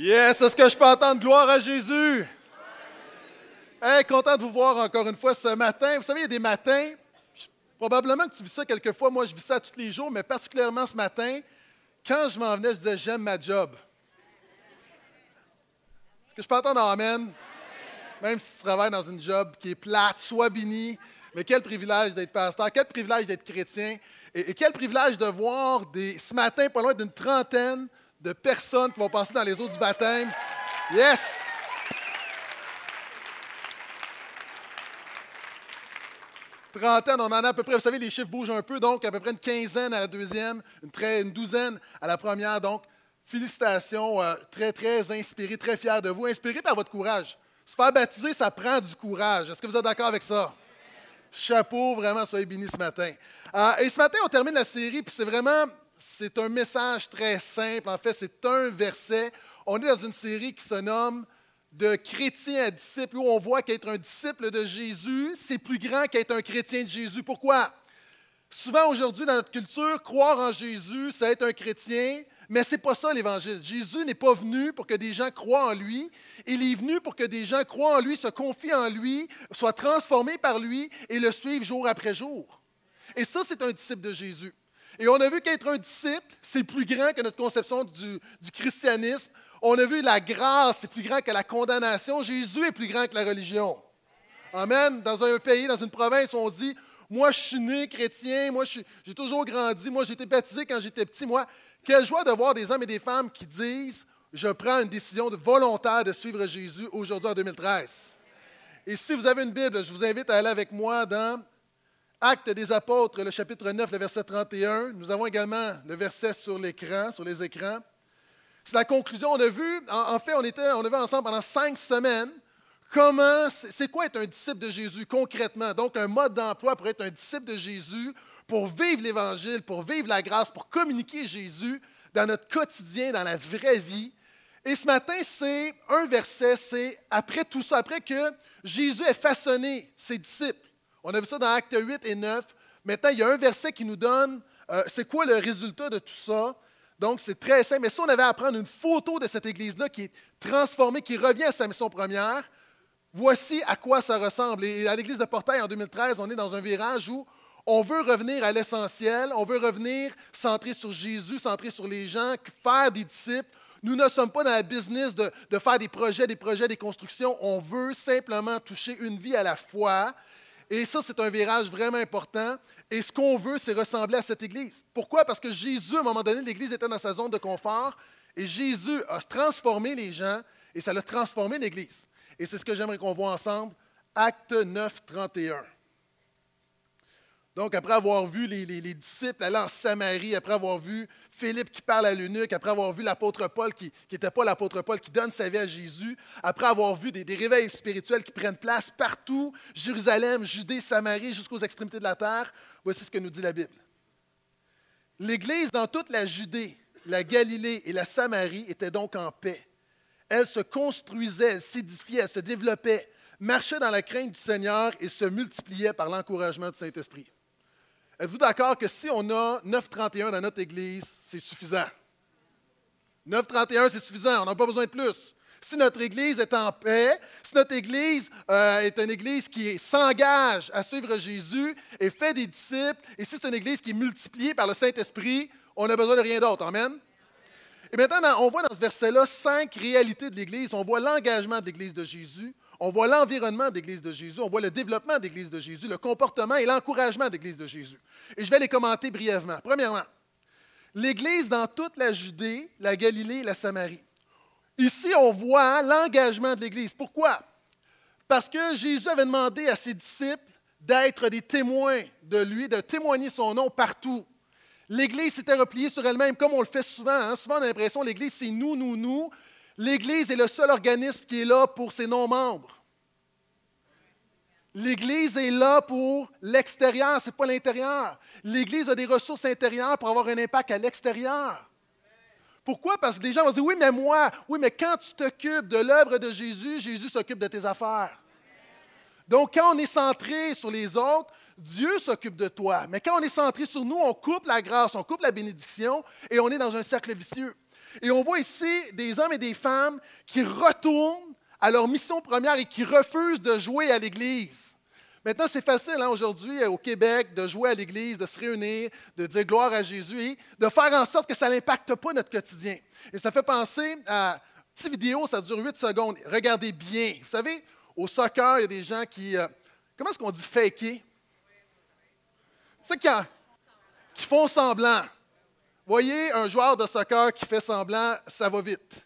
Yes, est-ce que je peux entendre gloire à Jésus? Hey, content de vous voir encore une fois ce matin. Vous savez, il y a des matins, probablement que tu vis ça quelquefois, moi je vis ça tous les jours, mais particulièrement ce matin, quand je m'en venais, je disais j'aime ma job. Est-ce que je peux entendre Amen? Même si tu travailles dans une job qui est plate, soit béni, mais quel privilège d'être pasteur, quel privilège d'être chrétien, et, quel privilège de voir des, ce matin, pas loin d'une trentaine de personnes qui vont passer dans les eaux du baptême. Yes! Trentaine, on en a à peu près, vous savez, les chiffres bougent un peu, donc à peu près une quinzaine à la deuxième, une, une douzaine à la première. Donc, félicitations, euh, très, très inspiré, très fier de vous, inspiré par votre courage. Se faire baptiser, ça prend du courage. Est-ce que vous êtes d'accord avec ça? Chapeau, vraiment, soyez bénis ce matin. Euh, et ce matin, on termine la série, puis c'est vraiment c'est un message très simple. En fait, c'est un verset. On est dans une série qui se nomme De chrétien à disciple, où on voit qu'être un disciple de Jésus, c'est plus grand qu'être un chrétien de Jésus. Pourquoi? Souvent aujourd'hui, dans notre culture, croire en Jésus, c'est être un chrétien, mais ce n'est pas ça l'Évangile. Jésus n'est pas venu pour que des gens croient en lui. Il est venu pour que des gens croient en lui, se confient en lui, soient transformés par lui et le suivent jour après jour. Et ça, c'est un disciple de Jésus. Et on a vu qu'être un disciple, c'est plus grand que notre conception du, christianisme. On a vu la grâce, c'est plus grand que la condamnation. Jésus est plus grand que la religion. Amen. Dans un pays, dans une province, on dit Moi, je suis né chrétien, moi, j'ai toujours grandi, moi, j'ai été baptisé quand j'étais petit. Moi, quelle joie de voir des hommes et des femmes qui disent Je prends une décision volontaire de suivre Jésus aujourd'hui en 2013. Et si vous avez une Bible, je vous invite à aller avec moi dans Actes des apôtres, le chapitre 9, le verset 31. Nous avons également le verset sur l'écran, sur les écrans. C'est la conclusion. On a vu, en, fait, on, était, on a vu ensemble pendant cinq semaines comment, c'est quoi être un disciple de Jésus concrètement? Donc, un mode d'emploi pour être un disciple de Jésus, pour vivre l'Évangile, pour vivre la grâce, pour communiquer Jésus dans notre quotidien, dans la vraie vie. Et ce matin, c'est un verset, c'est après tout ça, après que Jésus ait façonné ses disciples. On a vu ça dans Acte 8 et 9. Maintenant, il y a un verset qui nous donne euh, c'est quoi le résultat de tout ça? Donc, c'est très simple. Mais si on avait à prendre une photo de cette église-là qui est transformée, qui revient à sa mission première, voici à quoi ça ressemble. Et à l'église de Portail en 2013, on est dans un virage où on veut revenir à l'essentiel, on veut revenir centré sur Jésus, centré sur les gens, faire des disciples. Nous ne sommes pas dans la business de, de faire des projets, des projets, des constructions. On veut simplement toucher une vie à la fois et ça, c'est un virage vraiment important. Et ce qu'on veut, c'est ressembler à cette Église. Pourquoi? Parce que Jésus, à un moment donné, l'Église était dans sa zone de confort et Jésus a transformé les gens et ça a transformé l'Église. Et c'est ce que j'aimerais qu'on voit ensemble. Acte 9, 31. Donc, après avoir vu les, disciples aller en Samarie, après avoir vu Philippe qui parle à l'eunuque, après avoir vu l'apôtre Paul qui n'était pas l'apôtre Paul, qui donne sa vie à Jésus, après avoir vu des, réveils spirituels qui prennent place partout, Jérusalem, Judée, Samarie, jusqu'aux extrémités de la terre, voici ce que nous dit la Bible. L'Église dans toute la Judée, la Galilée et la Samarie était donc en paix. Elle se construisait, elle s'édifiait, se développait, marchait dans la crainte du Seigneur et se multipliait par l'encouragement du Saint-Esprit. Êtes-vous d'accord que si on a 9,31 dans notre Église, c'est suffisant? 9,31, c'est suffisant, on n'a pas besoin de plus. Si notre Église est en paix, si notre Église euh, est une Église qui s'engage à suivre Jésus et fait des disciples, et si c'est une Église qui est multipliée par le Saint-Esprit, on n'a besoin de rien d'autre. Amen? Et maintenant, on voit dans ce verset-là cinq réalités de l'Église. On voit l'engagement de l'Église de Jésus, on voit l'environnement d'Église de Jésus, on voit le développement d'Église de Jésus, le comportement et l'encouragement d'Église de Jésus. Et je vais les commenter brièvement. Premièrement, l'Église dans toute la Judée, la Galilée et la Samarie. Ici, on voit l'engagement de l'Église. Pourquoi? Parce que Jésus avait demandé à ses disciples d'être des témoins de lui, de témoigner son nom partout. L'Église s'était repliée sur elle-même, comme on le fait souvent. Hein. Souvent, on a l'impression que l'Église, c'est nous, nous, nous. L'Église est le seul organisme qui est là pour ses non-membres. L'Église est là pour l'extérieur, ce n'est pas l'intérieur. L'Église a des ressources intérieures pour avoir un impact à l'extérieur. Pourquoi? Parce que les gens vont dire, oui, mais moi, oui, mais quand tu t'occupes de l'œuvre de Jésus, Jésus s'occupe de tes affaires. Donc, quand on est centré sur les autres, Dieu s'occupe de toi. Mais quand on est centré sur nous, on coupe la grâce, on coupe la bénédiction et on est dans un cercle vicieux. Et on voit ici des hommes et des femmes qui retournent à leur mission première et qui refusent de jouer à l'Église. Maintenant, c'est facile hein, aujourd'hui au Québec de jouer à l'Église, de se réunir, de dire gloire à Jésus de faire en sorte que ça n'impacte pas notre quotidien. Et ça fait penser à une petite vidéo, ça dure 8 secondes. Regardez bien. Vous savez, au soccer, il y a des gens qui. Euh, comment est-ce qu'on dit faker? C'est qui, qui font semblant. Voyez un joueur de soccer qui fait semblant, ça va vite.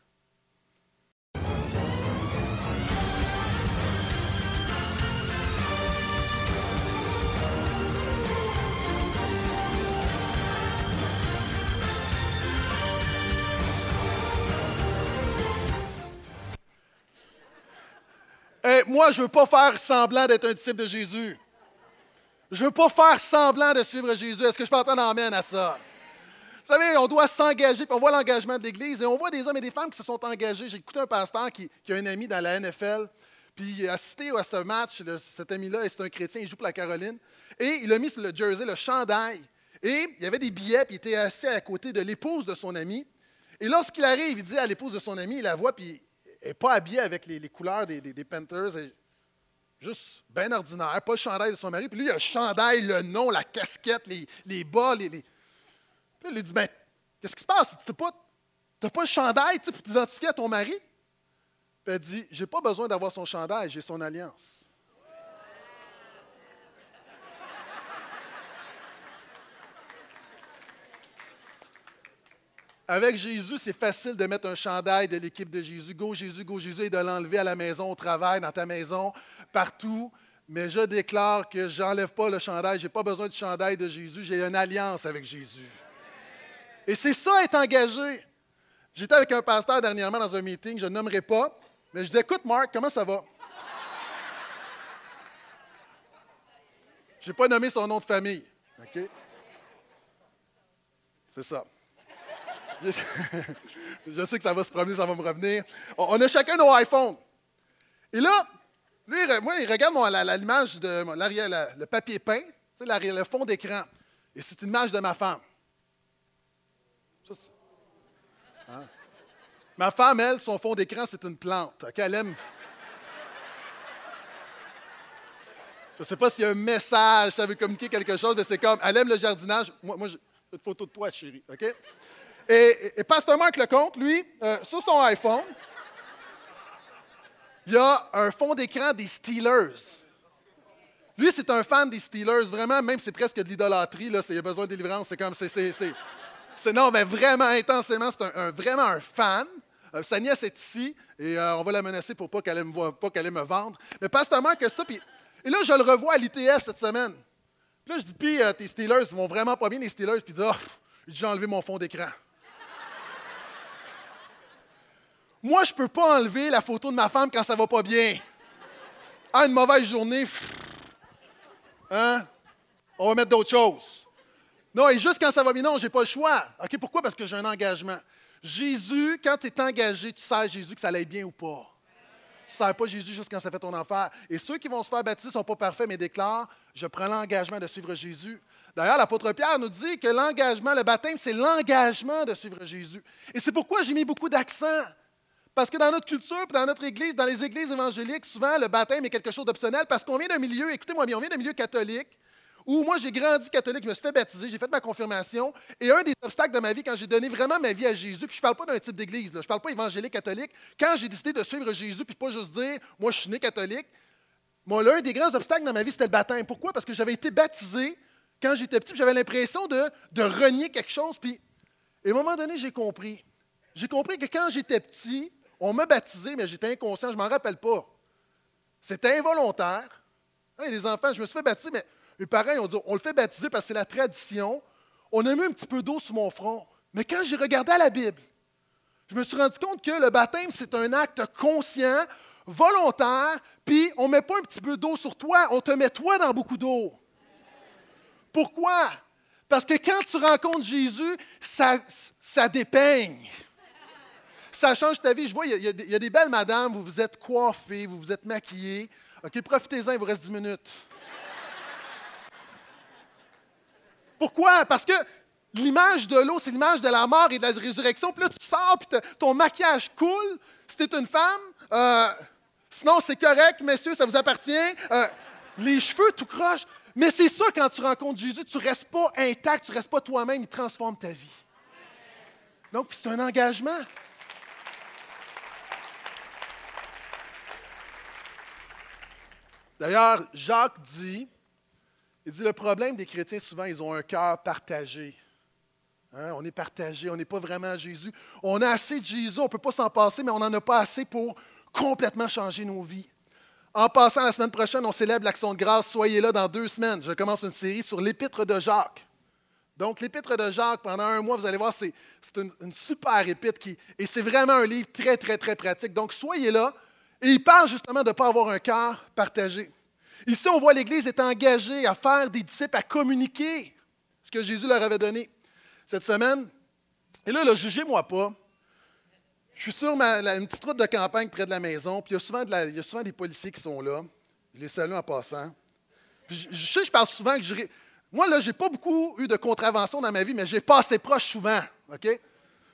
moi, je ne veux pas faire semblant d'être un disciple de Jésus. Je ne veux pas faire semblant de suivre Jésus. Est-ce que je peux entendre amène à ça? Vous savez, on doit s'engager, puis on voit l'engagement de l'Église, et on voit des hommes et des femmes qui se sont engagés. J'ai écouté un pasteur qui, a un ami dans la NFL, puis il a assisté à ce match, cet ami-là, c'est un chrétien, il joue pour la Caroline, et il a mis sur le jersey le chandail, et il y avait des billets, puis il était assis à côté de l'épouse de son ami. Et lorsqu'il arrive, il dit à l'épouse de son ami, il la voit, puis n'est pas habillée avec les, couleurs des, Panthers. juste bien ordinaire, pas le chandail de son mari. Puis lui, il a le chandail, le nom, la casquette, les, les bas. Les, Il lui dit Ben, qu'est-ce qui se passe Tu n'as pas, pas le chandail pour t'identifier à ton mari? Elle dit J'ai pas besoin d'avoir son chandail, j'ai son alliance. Avec Jésus, c'est facile de mettre un chandail de l'équipe de Jésus. Go Jésus, go Jésus, et de l'enlever à la maison, au travail, dans ta maison, partout. Mais je déclare que je n'enlève pas le chandail. Je n'ai pas besoin de chandail de Jésus. J'ai une alliance avec Jésus. Et c'est ça être engagé. J'étais avec un pasteur dernièrement dans un meeting, je ne nommerai pas, mais je dis Écoute, Marc, comment ça va? Je n'ai pas nommé son nom de famille. OK? C'est ça. je sais que ça va se promener, ça va me revenir. On a chacun nos iPhones. Et là, lui, moi, il regarde l'image de l'arrière, le papier peint, le fond d'écran. Et c'est une image de ma femme. Hein? Ma femme, elle, son fond d'écran, c'est une plante. Elle aime. Je ne sais pas s'il y a un message, ça veut communiquer quelque chose, mais c'est comme, elle aime le jardinage. Moi, moi j'ai une photo de toi, chérie. OK? Et, Pasteur Marc Lecomte, lui, euh, sur son iPhone, il y a un fond d'écran des Steelers. Lui, c'est un fan des Steelers, vraiment, même c'est presque de l'idolâtrie, là, il a besoin de délivrance, c'est comme, c'est, c'est, non, mais vraiment intensément, c'est vraiment un fan. Euh, sa nièce est ici, et euh, on va la menacer pour pas qu'elle me, pas qu'elle me vendre. Mais Pasteur Marc, ça, puis, et là, je le revois à l'ITF cette semaine. Puis là, je dis, puis tes Steelers, vont vraiment pas bien, les Steelers, puis il dit, oh, j'ai enlevé mon fond d'écran. Moi, je peux pas enlever la photo de ma femme quand ça va pas bien. Ah, une mauvaise journée. Hein? On va mettre d'autres choses. Non, et juste quand ça va bien, non, je n'ai pas le choix. OK, pourquoi? Parce que j'ai un engagement. Jésus, quand tu es engagé, tu sais Jésus que ça allait bien ou pas. Tu ne sais pas Jésus juste quand ça fait ton affaire. Et ceux qui vont se faire baptiser ne sont pas parfaits, mais déclarent Je prends l'engagement de suivre Jésus. D'ailleurs, l'apôtre Pierre nous dit que l'engagement, le baptême, c'est l'engagement de suivre Jésus. Et c'est pourquoi j'ai mis beaucoup d'accent. Parce que dans notre culture, dans notre église, dans les églises évangéliques, souvent le baptême est quelque chose d'optionnel parce qu'on vient d'un milieu, écoutez-moi bien, on vient d'un milieu catholique où moi j'ai grandi catholique, je me suis fait baptiser, j'ai fait ma confirmation. Et un des obstacles de ma vie, quand j'ai donné vraiment ma vie à Jésus, puis je ne parle pas d'un type d'église, je ne parle pas évangélique catholique, quand j'ai décidé de suivre Jésus, puis pas juste dire, moi je suis né catholique, moi l'un des grands obstacles dans ma vie, c'était le baptême. Pourquoi? Parce que j'avais été baptisé quand j'étais petit, j'avais l'impression de, de renier quelque chose. Puis, à un moment donné, j'ai compris. J'ai compris que quand j'étais petit, on m'a baptisé, mais j'étais inconscient, je ne m'en rappelle pas. C'était involontaire. les enfants, je me suis fait baptiser, mais mes parents ont dit on le fait baptiser parce que c'est la tradition. On a mis un petit peu d'eau sur mon front. Mais quand j'ai regardé la Bible, je me suis rendu compte que le baptême, c'est un acte conscient, volontaire, puis on ne met pas un petit peu d'eau sur toi, on te met toi dans beaucoup d'eau. Pourquoi? Parce que quand tu rencontres Jésus, ça, ça dépeigne ça change ta vie. Je vois, il y, a, des belles madames, vous vous êtes coiffées, vous vous êtes maquillées. OK, profitez-en, il vous reste 10 minutes. Pourquoi? Parce que l'image de l'eau, c'est l'image de la mort et de la résurrection. Puis là, tu sors, puis ton maquillage coule. Si tu une femme, euh, sinon c'est correct, messieurs, ça vous appartient. Euh, les cheveux tout croche. Mais c'est ça, quand tu rencontres Jésus, tu ne restes pas intact, tu ne restes pas toi-même, il transforme ta vie. Donc, c'est un engagement. D'ailleurs, Jacques dit, il dit, le problème des chrétiens, souvent, ils ont un cœur partagé. Hein, on est partagé, on n'est pas vraiment Jésus. On a assez de Jésus, on ne peut pas s'en passer, mais on n'en a pas assez pour complètement changer nos vies. En passant, la semaine prochaine, on célèbre l'Action de grâce. Soyez là dans deux semaines. Je commence une série sur l'Épître de Jacques. Donc, l'Épître de Jacques, pendant un mois, vous allez voir, c'est une, super épître qui, et c'est vraiment un livre très, très, très pratique. Donc, soyez là. Et il parle justement de ne pas avoir un cœur partagé. Ici, on voit l'Église est engagée à faire des disciples, à communiquer ce que Jésus leur avait donné cette semaine. Et là, jugez-moi pas. Je suis sur une petite route de campagne près de la maison, puis il y, a souvent des policiers qui sont là. Je les salue en passant. je, sais, je parle souvent que. Moi, là, je n'ai pas beaucoup eu de contraventions dans ma vie, mais j'ai passé proche souvent. OK?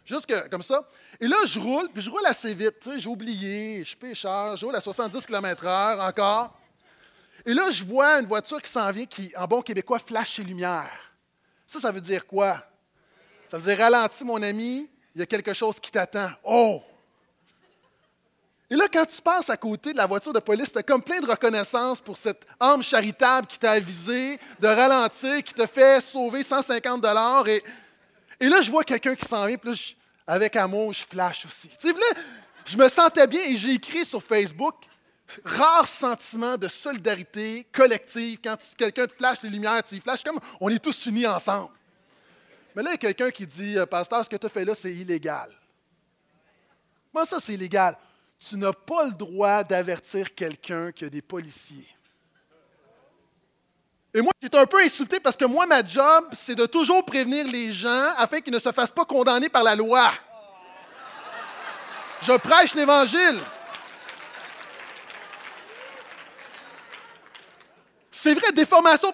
Juste comme ça. Et là, je roule, puis je roule assez vite. J'ai oublié, je suis pécheur, je roule à 70 km/h encore. Et là, je vois une voiture qui s'en vient, qui, en bon québécois, flash ses lumières. Ça, ça veut dire quoi? Ça veut dire ralentis, mon ami, il y a quelque chose qui t'attend. Oh! Et là, quand tu passes à côté de la voiture de police, tu as comme plein de reconnaissance pour cette âme charitable qui t'a avisé de ralentir, qui te fait sauver 150 dollars. Et, et là, je vois quelqu'un qui s'en vient, puis avec amour, je flash aussi. Tu sais, là, je me sentais bien et j'ai écrit sur Facebook rare sentiment de solidarité collective quand quelqu'un te flash les lumières, tu flashes comme on est tous unis ensemble. Mais là, il y a quelqu'un qui dit euh, Pasteur, ce que tu as fait là, c'est illégal. Moi, ça, c'est illégal. Tu n'as pas le droit d'avertir quelqu'un qui a des policiers. Et moi, j'étais un peu insulté parce que moi, ma job, c'est de toujours prévenir les gens afin qu'ils ne se fassent pas condamner par la loi. Je prêche l'Évangile. C'est vrai, déformation,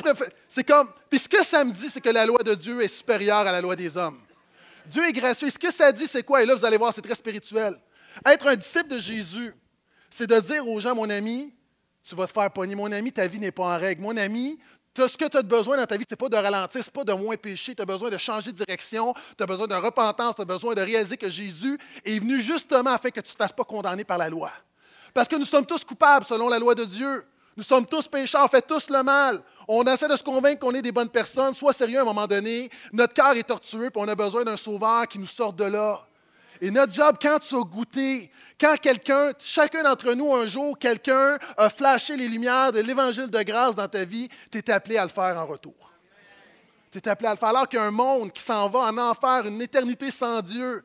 c'est comme. Puis ce que ça me dit, c'est que la loi de Dieu est supérieure à la loi des hommes. Dieu est gracieux. Ce que ça dit, c'est quoi? Et là, vous allez voir, c'est très spirituel. Être un disciple de Jésus, c'est de dire aux gens, mon ami, tu vas te faire pogner. Mon ami, ta vie n'est pas en règle. Mon ami, ce que tu as besoin dans ta vie, ce n'est pas de ralentir, ce n'est pas de moins pécher. Tu as besoin de changer de direction, tu as besoin de repentance, tu as besoin de réaliser que Jésus est venu justement afin que tu ne te fasses pas condamner par la loi. Parce que nous sommes tous coupables selon la loi de Dieu. Nous sommes tous pécheurs, on fait tous le mal. On essaie de se convaincre qu'on est des bonnes personnes. Sois sérieux à un moment donné. Notre cœur est tortueux, puis on a besoin d'un sauveur qui nous sorte de là. Et notre job, quand tu as goûté, quand quelqu'un, chacun d'entre nous, un jour, quelqu'un a flashé les lumières de l'évangile de grâce dans ta vie, tu es appelé à le faire en retour. Tu es appelé à le faire. Alors qu'il monde qui s'en va en enfer, une éternité sans Dieu,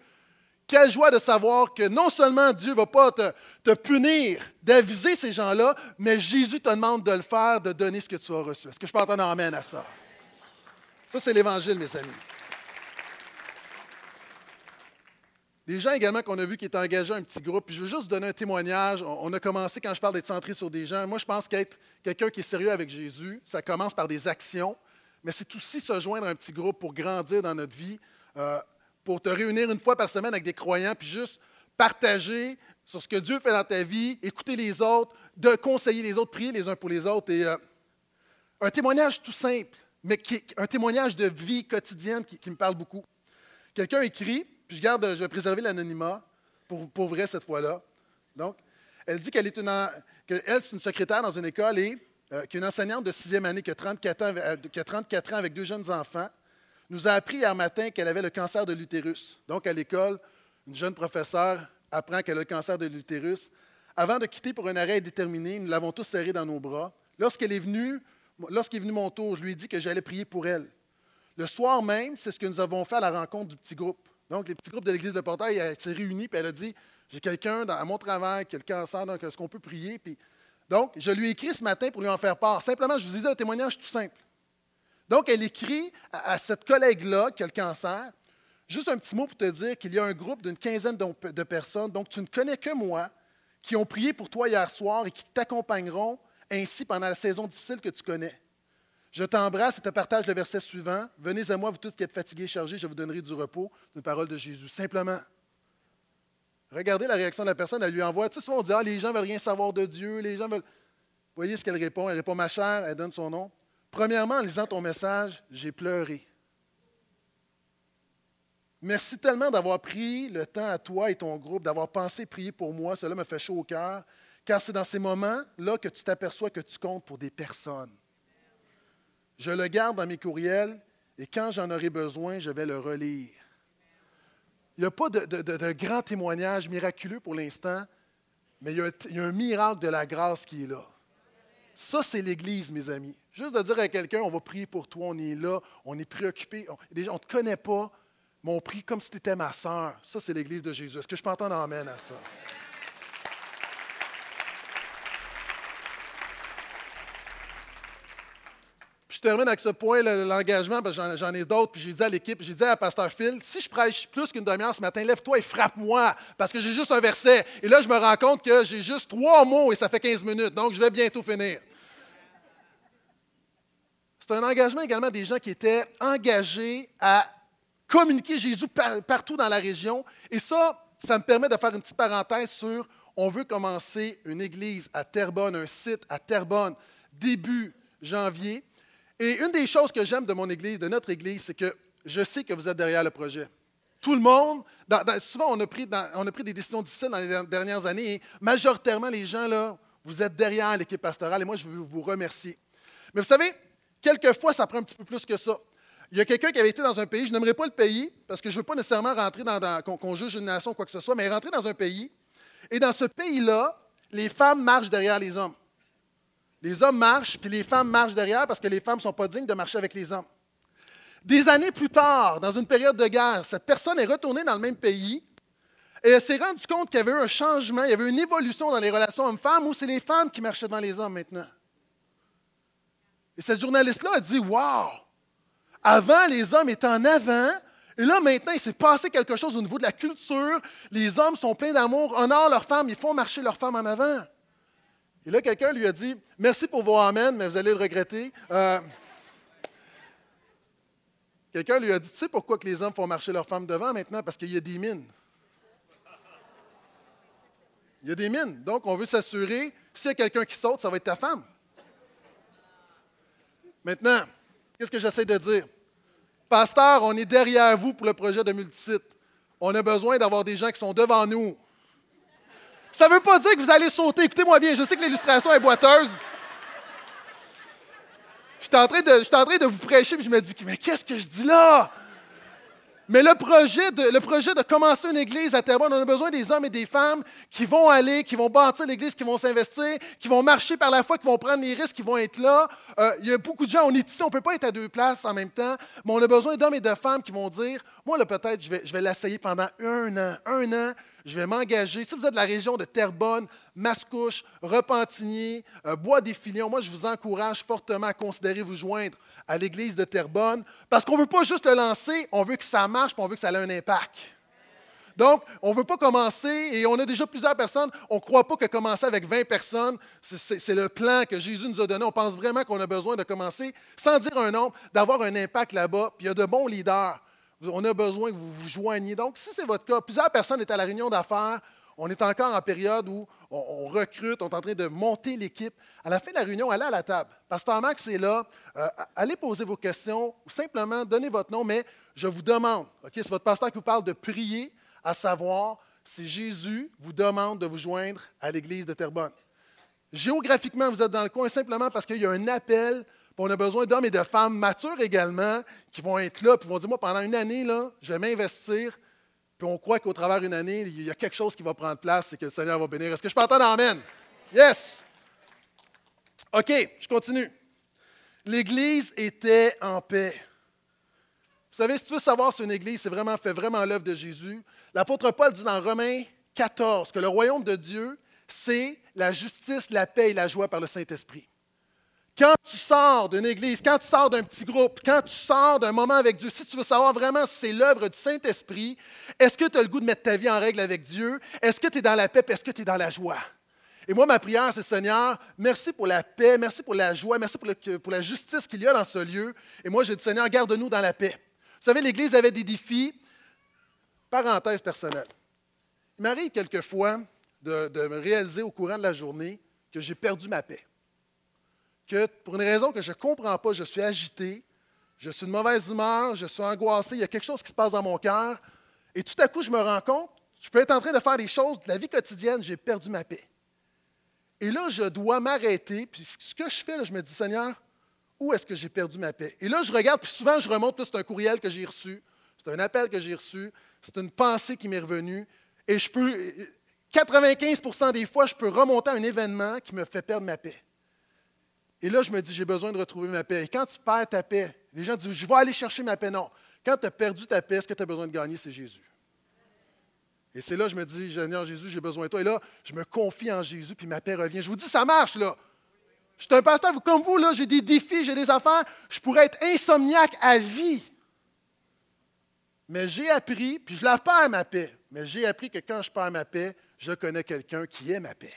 quelle joie de savoir que non seulement Dieu ne va pas te, punir, d'aviser ces gens-là, mais Jésus te demande de le faire, de donner ce que tu as reçu. Est-ce que je peux entendre amène à ça? Ça, c'est l'Évangile, mes amis. Des gens également qu'on a vu qui étaient engagés un petit groupe. Puis je veux juste donner un témoignage. On a commencé, quand je parle d'être centré sur des gens, moi je pense qu'être quelqu'un qui est sérieux avec Jésus, ça commence par des actions, mais c'est aussi se joindre à un petit groupe pour grandir dans notre vie. Euh, pour te réunir une fois par semaine avec des croyants, puis juste partager sur ce que Dieu fait dans ta vie, écouter les autres, de conseiller les autres, prier les uns pour les autres. Et euh, un témoignage tout simple, mais qui, un témoignage de vie quotidienne qui, me parle beaucoup. Quelqu'un écrit, puis je garde, je vais préserver l'anonymat pour, pour vrai cette fois-là. Donc, elle dit qu'elle est une, qu'elle, c'est une secrétaire dans une école et euh, qu'une enseignante de sixième année qui 34 ans, euh, qui a 34 ans avec deux jeunes enfants nous a appris hier matin qu'elle avait le cancer de l'utérus. Donc, à l'école, une jeune professeure apprend qu'elle a le cancer de l'utérus. Avant de quitter pour un arrêt déterminé, nous l'avons tous serré dans nos bras. Lorsqu'elle est venue, lorsqu'il est venu mon tour, je lui ai dit que j'allais prier pour elle. Le soir même, c'est ce que nous avons fait à la rencontre du petit groupe. Donc, les petits groupes de l'Église de Portail s'est réunis, puis elle a dit J'ai quelqu'un à mon travail qui a le cancer, donc est-ce qu'on peut prier Donc, je lui ai écrit ce matin pour lui en faire part. Simplement, je vous ai dit un témoignage tout simple. Donc, elle écrit à, cette collègue-là qui a le cancer, juste un petit mot pour te dire qu'il y a un groupe d'une quinzaine de personnes, donc tu ne connais que moi, qui ont prié pour toi hier soir et qui t'accompagneront ainsi pendant la saison difficile que tu connais. Je t'embrasse et te partage le verset suivant. Venez à moi, vous tous qui êtes fatigués et chargés, je vous donnerai du repos. Une parole de Jésus. Simplement. Regardez la réaction de la personne, elle lui envoie. Tu sais, souvent on dit Ah, les gens ne veulent rien savoir de Dieu, les gens veulent. Voyez ce qu'elle répond? Elle répond Ma chère, elle donne son nom. Premièrement, en lisant ton message, j'ai pleuré. Merci tellement d'avoir pris le temps à toi et ton groupe, d'avoir pensé prier pour moi. Cela me fait chaud au cœur, car c'est dans ces moments-là que tu t'aperçois que tu comptes pour des personnes. Je le garde dans mes courriels et quand j'en aurai besoin, je vais le relire. Il n'y a pas de, grand témoignage miraculeux pour l'instant, mais il y, a, il y, a, un miracle de la grâce qui est là. Ça, c'est l'Église, mes amis. Juste de dire à quelqu'un, on va prier pour toi, on est là, on est préoccupé. On ne te connaît pas, mais on prie comme si tu étais ma sœur. Ça, c'est l'Église de Jésus. Est-ce que je peux entendre amène à ça? je termine avec ce point, l'engagement, parce que j'en ai d'autres. Puis j'ai dit à l'équipe, j'ai dit à Pasteur Phil, si je prêche plus qu'une demi-heure ce matin, lève-toi et frappe-moi, parce que j'ai juste un verset. Et là, je me rends compte que j'ai juste trois mots et ça fait 15 minutes, donc je vais bientôt finir. C'est un engagement également des gens qui étaient engagés à communiquer Jésus partout dans la région. Et ça, ça me permet de faire une petite parenthèse sur on veut commencer une église à Terrebonne, un site à Terrebonne, début janvier. Et une des choses que j'aime de mon Église, de notre Église, c'est que je sais que vous êtes derrière le projet. Tout le monde, souvent on a, pris on a pris des décisions difficiles dans les dernières années et majoritairement les gens, là, vous êtes derrière l'équipe pastorale et moi je veux vous remercier. Mais vous savez, quelquefois ça prend un petit peu plus que ça. Il y a quelqu'un qui avait été dans un pays, je n'aimerais pas le pays parce que je ne veux pas nécessairement rentrer dans, qu'on juge une nation ou quoi que ce soit, mais rentrer dans un pays et dans ce pays-là, les femmes marchent derrière les hommes. Les hommes marchent, puis les femmes marchent derrière parce que les femmes ne sont pas dignes de marcher avec les hommes. Des années plus tard, dans une période de guerre, cette personne est retournée dans le même pays et elle s'est rendue compte qu'il y avait eu un changement, il y avait une évolution dans les relations hommes-femmes où c'est les femmes qui marchaient devant les hommes maintenant. Et cette journaliste-là a dit Wow! Avant, les hommes étaient en avant, et là, maintenant, il s'est passé quelque chose au niveau de la culture. Les hommes sont pleins d'amour, honorent leurs femmes, ils font marcher leurs femmes en avant. Et là, quelqu'un lui a dit Merci pour vos amens, mais vous allez le regretter. Euh, quelqu'un lui a dit Tu sais pourquoi que les hommes font marcher leurs femmes devant maintenant? Parce qu'il y a des mines. Il y a des mines. Donc, on veut s'assurer, s'il y a quelqu'un qui saute, ça va être ta femme. Maintenant, qu'est-ce que j'essaie de dire? Pasteur, on est derrière vous pour le projet de multisite. On a besoin d'avoir des gens qui sont devant nous. Ça ne veut pas dire que vous allez sauter. Écoutez-moi bien, je sais que l'illustration est boiteuse. Je suis en train de, vous prêcher, puis je me dis, mais qu'est-ce que je dis là? Mais le projet, de, commencer une église à Terrebonne, on a besoin des hommes et des femmes qui vont aller, qui vont bâtir l'église, qui vont s'investir, qui vont marcher par la foi, qui vont prendre les risques, qui vont être là. Euh, il y a beaucoup de gens, on est ici, on ne peut pas être à deux places en même temps, mais on a besoin d'hommes et de femmes qui vont dire, moi, là, peut-être, je vais, je vais l'essayer pendant un an. Un an, je vais m'engager. Si vous êtes de la région de Terrebonne, Mascouche, Repentigny, euh, Bois des Filions, moi, je vous encourage fortement à considérer vous joindre à l'Église de Terrebonne parce qu'on ne veut pas juste le lancer, on veut que ça marche, on veut que ça ait un impact. Donc, on ne veut pas commencer, et on a déjà plusieurs personnes, on ne croit pas que commencer avec 20 personnes, c'est le plan que Jésus nous a donné. On pense vraiment qu'on a besoin de commencer, sans dire un nombre, d'avoir un impact là-bas. Puis il y a de bons leaders on a besoin que vous vous joigniez. Donc, si c'est votre cas, plusieurs personnes étaient à la réunion d'affaires. On est encore en période où on, recrute, on est en train de monter l'équipe. À la fin de la réunion, allez à la table. Pasteur Max est là. Euh, allez poser vos questions ou simplement donnez votre nom, mais je vous demande, OK, c'est votre pasteur qui vous parle de prier, à savoir si Jésus vous demande de vous joindre à l'Église de Terrebonne. Géographiquement, vous êtes dans le coin simplement parce qu'il y a un appel on a besoin d'hommes et de femmes matures également qui vont être là, puis vont dire, moi, pendant une année, là, je vais m'investir, puis on croit qu'au travers d'une année, il y a quelque chose qui va prendre place et que le Seigneur va bénir. Est-ce que je peux entendre Amen? Yes! OK, je continue. L'Église était en paix. Vous savez, si tu veux savoir si une Église c'est vraiment, fait vraiment l'œuvre de Jésus, l'apôtre Paul dit dans Romains 14 que le royaume de Dieu, c'est la justice, la paix et la joie par le Saint-Esprit. Quand tu sors d'une église, quand tu sors d'un petit groupe, quand tu sors d'un moment avec Dieu, si tu veux savoir vraiment si c'est l'œuvre du Saint-Esprit, est-ce que tu as le goût de mettre ta vie en règle avec Dieu? Est-ce que tu es dans la paix? Est-ce que tu es dans la joie? Et moi, ma prière, c'est Seigneur, merci pour la paix, merci pour la joie, merci pour, la justice qu'il y a dans ce lieu. Et moi, j'ai dit, Seigneur, garde-nous dans la paix. Vous savez, l'Église avait des défis. Parenthèse personnelle. Il m'arrive quelquefois de, de me réaliser au courant de la journée que j'ai perdu ma paix. Que pour une raison que je ne comprends pas, je suis agité, je suis de mauvaise humeur, je suis angoissé, il y a quelque chose qui se passe dans mon cœur. Et tout à coup, je me rends compte, je peux être en train de faire des choses de la vie quotidienne, j'ai perdu ma paix. Et là, je dois m'arrêter, puis ce que je fais, je me dis, Seigneur, où est-ce que j'ai perdu ma paix? Et là, je regarde, puis souvent, je remonte, c'est un courriel que j'ai reçu, c'est un appel que j'ai reçu, c'est une pensée qui m'est revenue, et je peux, 95% des fois, je peux remonter à un événement qui me fait perdre ma paix. Et là, je me dis, j'ai besoin de retrouver ma paix. Et quand tu perds ta paix, les gens disent, je vais aller chercher ma paix. Non. Quand tu as perdu ta paix, ce que tu as besoin de gagner, c'est Jésus. Et c'est là que je me dis, Seigneur Jésus, j'ai besoin de toi. Et là, je me confie en Jésus, puis ma paix revient. Je vous dis, ça marche, là. Je suis un pasteur comme vous, là, j'ai des défis, j'ai des affaires. Je pourrais être insomniaque à vie. Mais j'ai appris, puis je la perds ma paix. Mais j'ai appris que quand je perds ma paix, je connais quelqu'un qui est ma paix.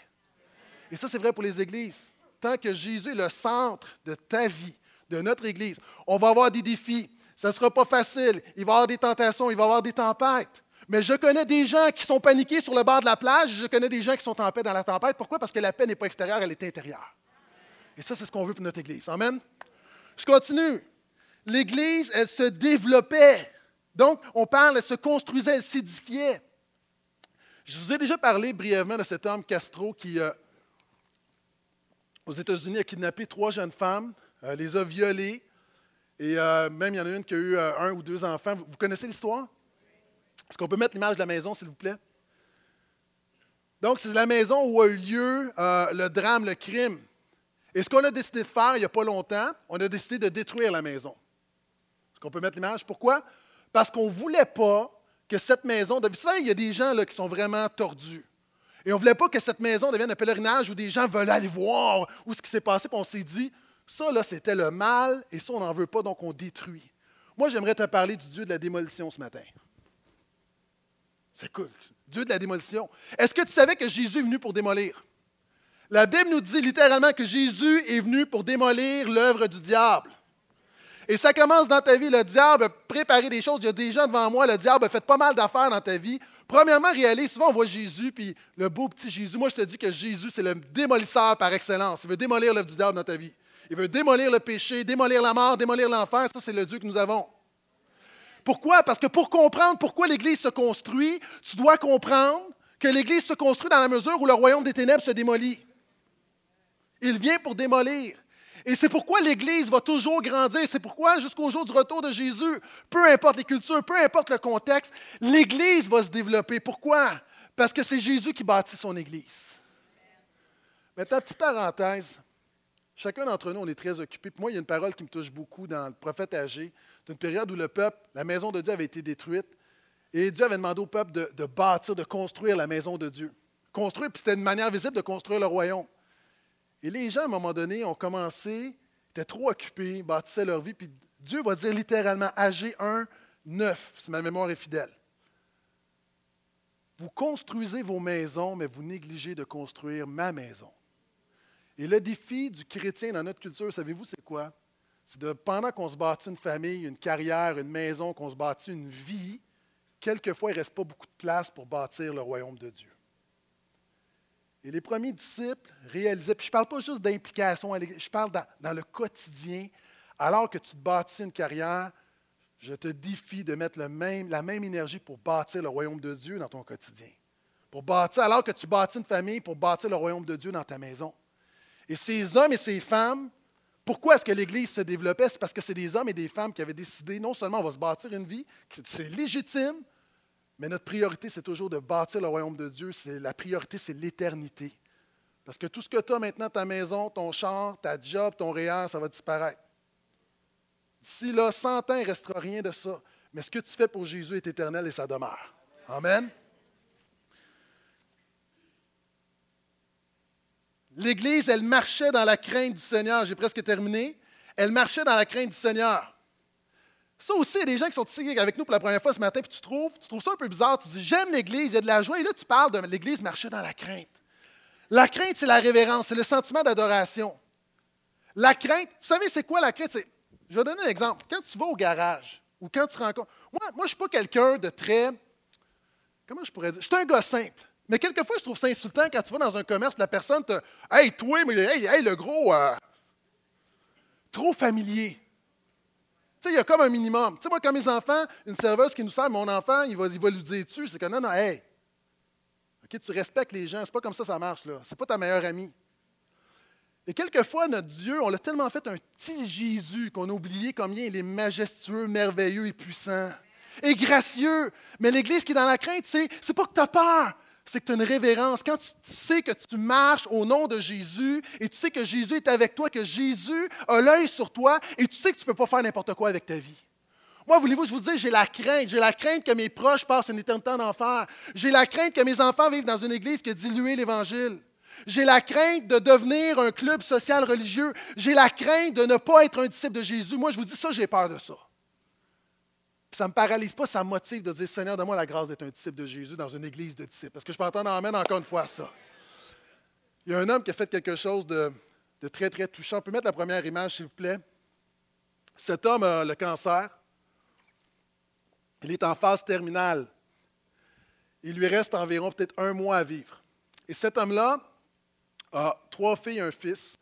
Et ça, c'est vrai pour les églises. Tant que Jésus est le centre de ta vie, de notre Église, on va avoir des défis. Ça ne sera pas facile. Il va y avoir des tentations, il va y avoir des tempêtes. Mais je connais des gens qui sont paniqués sur le bord de la plage, je connais des gens qui sont en paix dans la tempête. Pourquoi? Parce que la paix n'est pas extérieure, elle est intérieure. Et ça, c'est ce qu'on veut pour notre Église. Amen. Je continue. L'Église, elle se développait. Donc, on parle, elle se construisait, elle s'édifiait. Je vous ai déjà parlé brièvement de cet homme Castro qui, euh, aux États-Unis, a kidnappé trois jeunes femmes, euh, les a violées, et euh, même il y en a une qui a eu un ou deux enfants. vous connaissez l'histoire? Est-ce qu'on peut mettre l'image de la maison, s'il vous plaît? Donc, c'est la maison où a eu lieu euh, le drame, le crime. Et ce qu'on a décidé de faire il n'y a pas longtemps, on a décidé de détruire la maison. Est-ce qu'on peut mettre l'image? Pourquoi? Parce qu'on ne voulait pas que cette maison. Vous savez, il y a des gens là, qui sont vraiment tordus. Et on ne voulait pas que cette maison devienne un pèlerinage où des gens veulent aller voir où ce qui s'est passé. Puis on s'est dit, ça, là, c'était le mal, et ça, on n'en veut pas, donc on détruit. Moi, j'aimerais te parler du Dieu de la démolition ce matin. C'est cool. Dieu de la démolition. Est-ce que tu savais que Jésus est venu pour démolir? La Bible nous dit littéralement que Jésus est venu pour démolir l'œuvre du diable. Et ça commence dans ta vie. Le diable a préparé des choses. Il y a des gens devant moi. Le diable a fait pas mal d'affaires dans ta vie. Premièrement, réalise, souvent on voit Jésus, puis le beau petit Jésus. Moi, je te dis que Jésus, c'est le démolisseur par excellence. Il veut démolir l'œuvre du diable dans ta vie. Il veut démolir le péché, démolir la mort, démolir l'enfer. Ça, c'est le Dieu que nous avons. Pourquoi? Parce que pour comprendre pourquoi l'Église se construit, tu dois comprendre que l'Église se construit dans la mesure où le royaume des ténèbres se démolit. Il vient pour démolir. Et c'est pourquoi l'Église va toujours grandir. C'est pourquoi, jusqu'au jour du retour de Jésus, peu importe les cultures, peu importe le contexte, l'Église va se développer. Pourquoi? Parce que c'est Jésus qui bâtit son Église. Maintenant, petite parenthèse. Chacun d'entre nous, on est très occupé. moi, il y a une parole qui me touche beaucoup dans le prophète âgé. C'est une période où le peuple, la maison de Dieu avait été détruite. Et Dieu avait demandé au peuple de, bâtir, de construire la maison de Dieu. Construire, puis c'était une manière visible de construire le royaume. Et les gens, à un moment donné, ont commencé, étaient trop occupés, bâtissaient leur vie, puis Dieu va dire littéralement, AG 1, 9, si ma mémoire est fidèle. Vous construisez vos maisons, mais vous négligez de construire ma maison. Et le défi du chrétien dans notre culture, savez-vous, c'est quoi? C'est de, pendant qu'on se bâtit une famille, une carrière, une maison, qu'on se bâtit une vie, quelquefois, il ne reste pas beaucoup de place pour bâtir le royaume de Dieu. Et les premiers disciples réalisaient, puis je ne parle pas juste d'implication, je parle dans, le quotidien, alors que tu te bâtis une carrière, je te défie de mettre la même énergie pour bâtir le royaume de Dieu dans ton quotidien. Pour bâtir, alors que tu bâtis une famille, pour bâtir le royaume de Dieu dans ta maison. Et ces hommes et ces femmes, pourquoi est-ce que l'Église se développait? C'est parce que c'est des hommes et des femmes qui avaient décidé, non seulement on va se bâtir une vie, c'est légitime, mais notre priorité, c'est toujours de bâtir le royaume de Dieu. La priorité, c'est l'éternité. Parce que tout ce que tu as maintenant, ta maison, ton char, ta job, ton réel, ça va disparaître. D'ici là, 100 ans, il ne restera rien de ça. Mais ce que tu fais pour Jésus est éternel et ça demeure. Amen. L'Église, elle marchait dans la crainte du Seigneur. J'ai presque terminé. Elle marchait dans la crainte du Seigneur. Ça aussi, il y a des gens qui sont ici avec nous pour la première fois ce matin, puis tu trouves, tu trouves ça un peu bizarre. Tu dis, j'aime l'Église, il y a de la joie. Et là, tu parles de l'Église marchait dans la crainte. La crainte, c'est la révérence, c'est le sentiment d'adoration. La crainte, vous savez, c'est quoi la crainte? Je vais donner un exemple. Quand tu vas au garage ou quand tu rencontres. Moi, moi je ne suis pas quelqu'un de très. Comment je pourrais dire? Je suis un gars simple. Mais quelquefois, je trouve ça insultant quand tu vas dans un commerce, la personne te. Hey, toi, mais hey, hey le gros. Euh, trop familier. Tu sais, il y a comme un minimum. Tu sais, moi, quand mes enfants, une serveuse qui nous sert, mon enfant, il va, il lui dire dessus, c'est que non, non, hey, OK, tu respectes les gens, c'est pas comme ça ça marche, là. C'est pas ta meilleure amie. Et quelquefois, notre Dieu, on l'a tellement fait un petit Jésus qu'on a oublié combien il est majestueux, merveilleux et puissant. Et gracieux. Mais l'Église qui est dans la crainte, c'est pas que tu as peur, c'est que tu as une révérence. Quand tu sais que tu marches au nom de Jésus et tu sais que Jésus est avec toi, que Jésus a l'œil sur toi et tu sais que tu ne peux pas faire n'importe quoi avec ta vie. Moi, voulez-vous, je vous dis, j'ai la crainte. J'ai la crainte que mes proches passent une éternité en enfer. J'ai la crainte que mes enfants vivent dans une église qui a dilué l'Évangile. J'ai la crainte de devenir un club social religieux. J'ai la crainte de ne pas être un disciple de Jésus. Moi, je vous dis ça, j'ai peur de ça. Ça ne me paralyse pas, ça me motive de dire Seigneur, donne-moi la grâce d'être un disciple de Jésus dans une église de disciples. Parce que je peux entendre amène encore une fois ça. Il y a un homme qui a fait quelque chose de, très, très touchant. On peut mettre la première image, s'il vous plaît. Cet homme a le cancer. Il est en phase terminale. Il lui reste environ peut-être un mois à vivre. Et cet homme-là, a trois filles et un fils.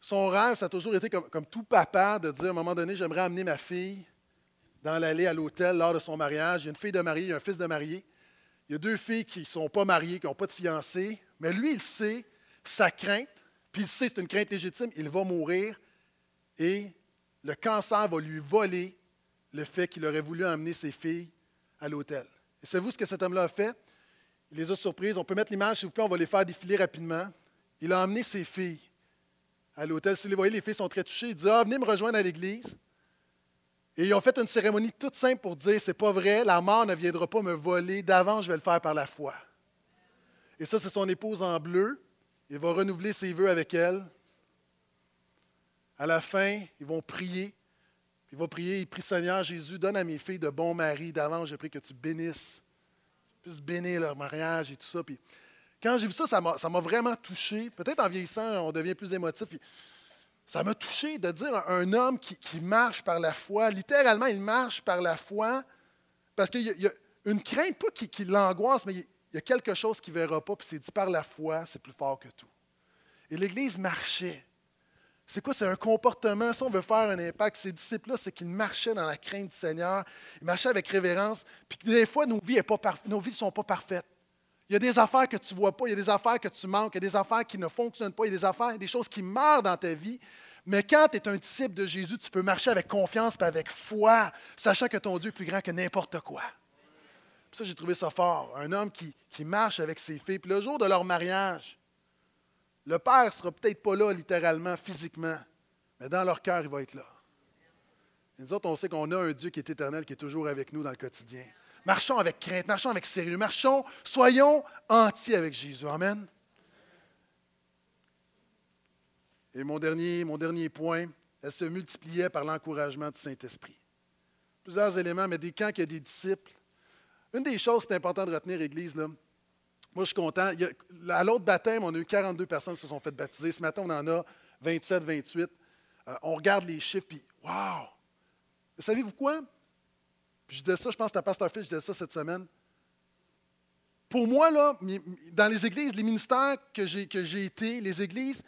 Son rêve, ça a toujours été comme, tout papa de dire à un moment donné, j'aimerais amener ma fille dans l'allée à l'hôtel lors de son mariage. Il y a une fille de mariée, il y a un fils de mariée. Il y a deux filles qui ne sont pas mariées, qui n'ont pas de fiancé. Mais lui, il sait sa crainte, puis il sait c'est une crainte légitime, il va mourir et le cancer va lui voler le fait qu'il aurait voulu amener ses filles à l'hôtel. Et savez-vous ce que cet homme-là a fait? Il les a surprises. On peut mettre l'image, s'il vous plaît, on va les faire défiler rapidement. Il a emmené ses filles à l'hôtel. Si vous les voyez, les filles sont très touchées. Il dit Ah, venez me rejoindre à l'église. Et ils ont fait une cérémonie toute simple pour dire C'est pas vrai, la mort ne viendra pas me voler. D'avant, je vais le faire par la foi. Et ça, c'est son épouse en bleu. Il va renouveler ses vœux avec elle. À la fin, ils vont prier. Il va prier, il prie Seigneur Jésus, donne à mes filles de bons maris. D'avance, je prie que tu bénisses puissent bénir leur mariage et tout ça. Puis, quand j'ai vu ça, ça m'a vraiment touché. Peut-être en vieillissant, on devient plus émotif. Ça m'a touché de dire un homme qui, marche par la foi, littéralement, il marche par la foi, parce qu'il y, a une crainte, pas qui, l'angoisse, mais il y a quelque chose qu'il ne verra pas, puis c'est dit par la foi, c'est plus fort que tout. Et l'Église marchait. C'est quoi? C'est un comportement. Si on veut faire un impact, ces disciples-là, c'est qu'ils marchaient dans la crainte du Seigneur, ils marchaient avec révérence, puis des fois, nos vies ne sont pas parfaites. Il y a des affaires que tu ne vois pas, il y a des affaires que tu manques, il y a des affaires qui ne fonctionnent pas, il y a des affaires, des choses qui meurent dans ta vie. Mais quand tu es un disciple de Jésus, tu peux marcher avec confiance et avec foi, sachant que ton Dieu est plus grand que n'importe quoi. ça, j'ai trouvé ça fort. Un homme qui, marche avec ses filles. Puis le jour de leur mariage, le Père ne sera peut-être pas là littéralement, physiquement, mais dans leur cœur, il va être là. Et nous autres, on sait qu'on a un Dieu qui est éternel, qui est toujours avec nous dans le quotidien. Marchons avec crainte, marchons avec sérieux, marchons, soyons entiers avec Jésus. Amen. Et mon dernier, point, elle se multipliait par l'encouragement du Saint-Esprit. Plusieurs éléments, mais des, quand il y a des disciples, une des choses, c'est important de retenir, Église, là, moi, je suis content. à l'autre baptême, on a eu 42 personnes qui se sont faites baptiser. Ce matin, on en a 27, 28. Euh, on regarde les chiffres, puis wow! Savez-vous quoi? Je disais ça, je pense que à Pasteur Phil, je disais ça cette semaine. Pour moi, là, dans les églises, les ministères que j'ai, que j'ai été, les églises,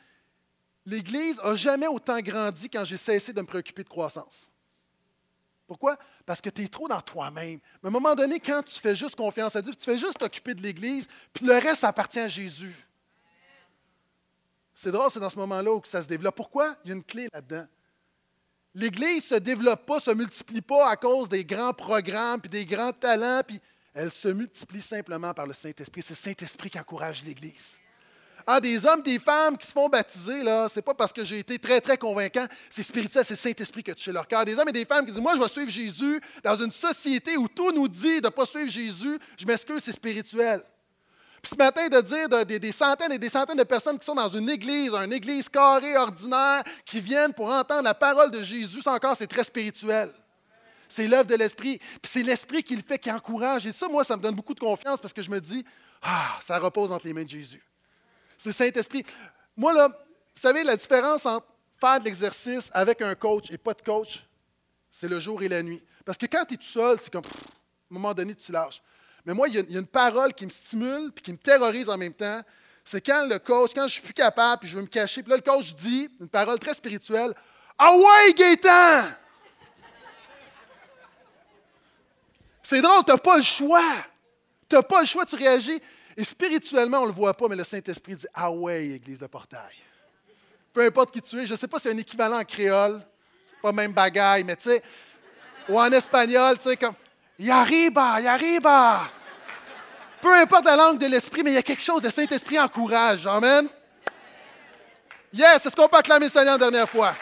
l'Église n'a jamais autant grandi quand j'ai cessé de me préoccuper de croissance. Pourquoi? Parce que tu es trop dans toi-même. Mais à un moment donné, quand tu fais juste confiance à Dieu, tu fais juste t'occuper de l'Église, puis le reste appartient à Jésus. C'est drôle, c'est dans ce moment-là où ça se développe. Pourquoi? Il y a une clé là-dedans. L'Église ne se développe pas, ne se multiplie pas à cause des grands programmes, puis des grands talents, puis elle se multiplie simplement par le Saint-Esprit. C'est le Saint-Esprit qui encourage l'Église. Ah, des hommes, des femmes qui se font baptiser, là, c'est pas parce que j'ai été très, très convaincant, c'est spirituel, c'est Saint-Esprit qui a touché leur cœur. Des hommes et des femmes qui disent, moi, je vais suivre Jésus dans une société où tout nous dit de ne pas suivre Jésus, je m'excuse, c'est spirituel. Puis ce matin, de dire des, centaines et des centaines de personnes qui sont dans une église, une église carrée, ordinaire, qui viennent pour entendre la parole de Jésus, encore, c'est très spirituel. C'est l'œuvre de l'Esprit. Puis c'est l'Esprit qui le fait, qui encourage. Et ça, moi, ça me donne beaucoup de confiance parce que je me dis, ah, ça repose entre les mains de Jésus. C'est Saint-Esprit. Moi, là, vous savez, la différence entre faire de l'exercice avec un coach et pas de coach, c'est le jour et la nuit. Parce que quand tu es tout seul, c'est comme, à un moment donné, tu lâches. Mais moi, il y, a, une parole qui me stimule puis qui me terrorise en même temps. C'est quand le coach, quand je suis plus capable puis je veux me cacher, puis là, le coach dit une parole très spirituelle Ah ouais, Gaétan C'est drôle, tu n'as pas le choix. Tu n'as pas le choix, tu réagis. Et spirituellement, on ne le voit pas, mais le Saint-Esprit dit Ah ouais, Église de portail. Peu importe qui tu es, je ne sais pas si c'est un équivalent en créole, c'est pas même bagaille, mais tu sais, ou en espagnol, tu sais, comme Yariba, Yariba. Peu importe la langue de l'esprit, mais il y a quelque chose, le Saint-Esprit encourage. Amen. Yes, est-ce qu'on peut acclamer le Seigneur une dernière fois?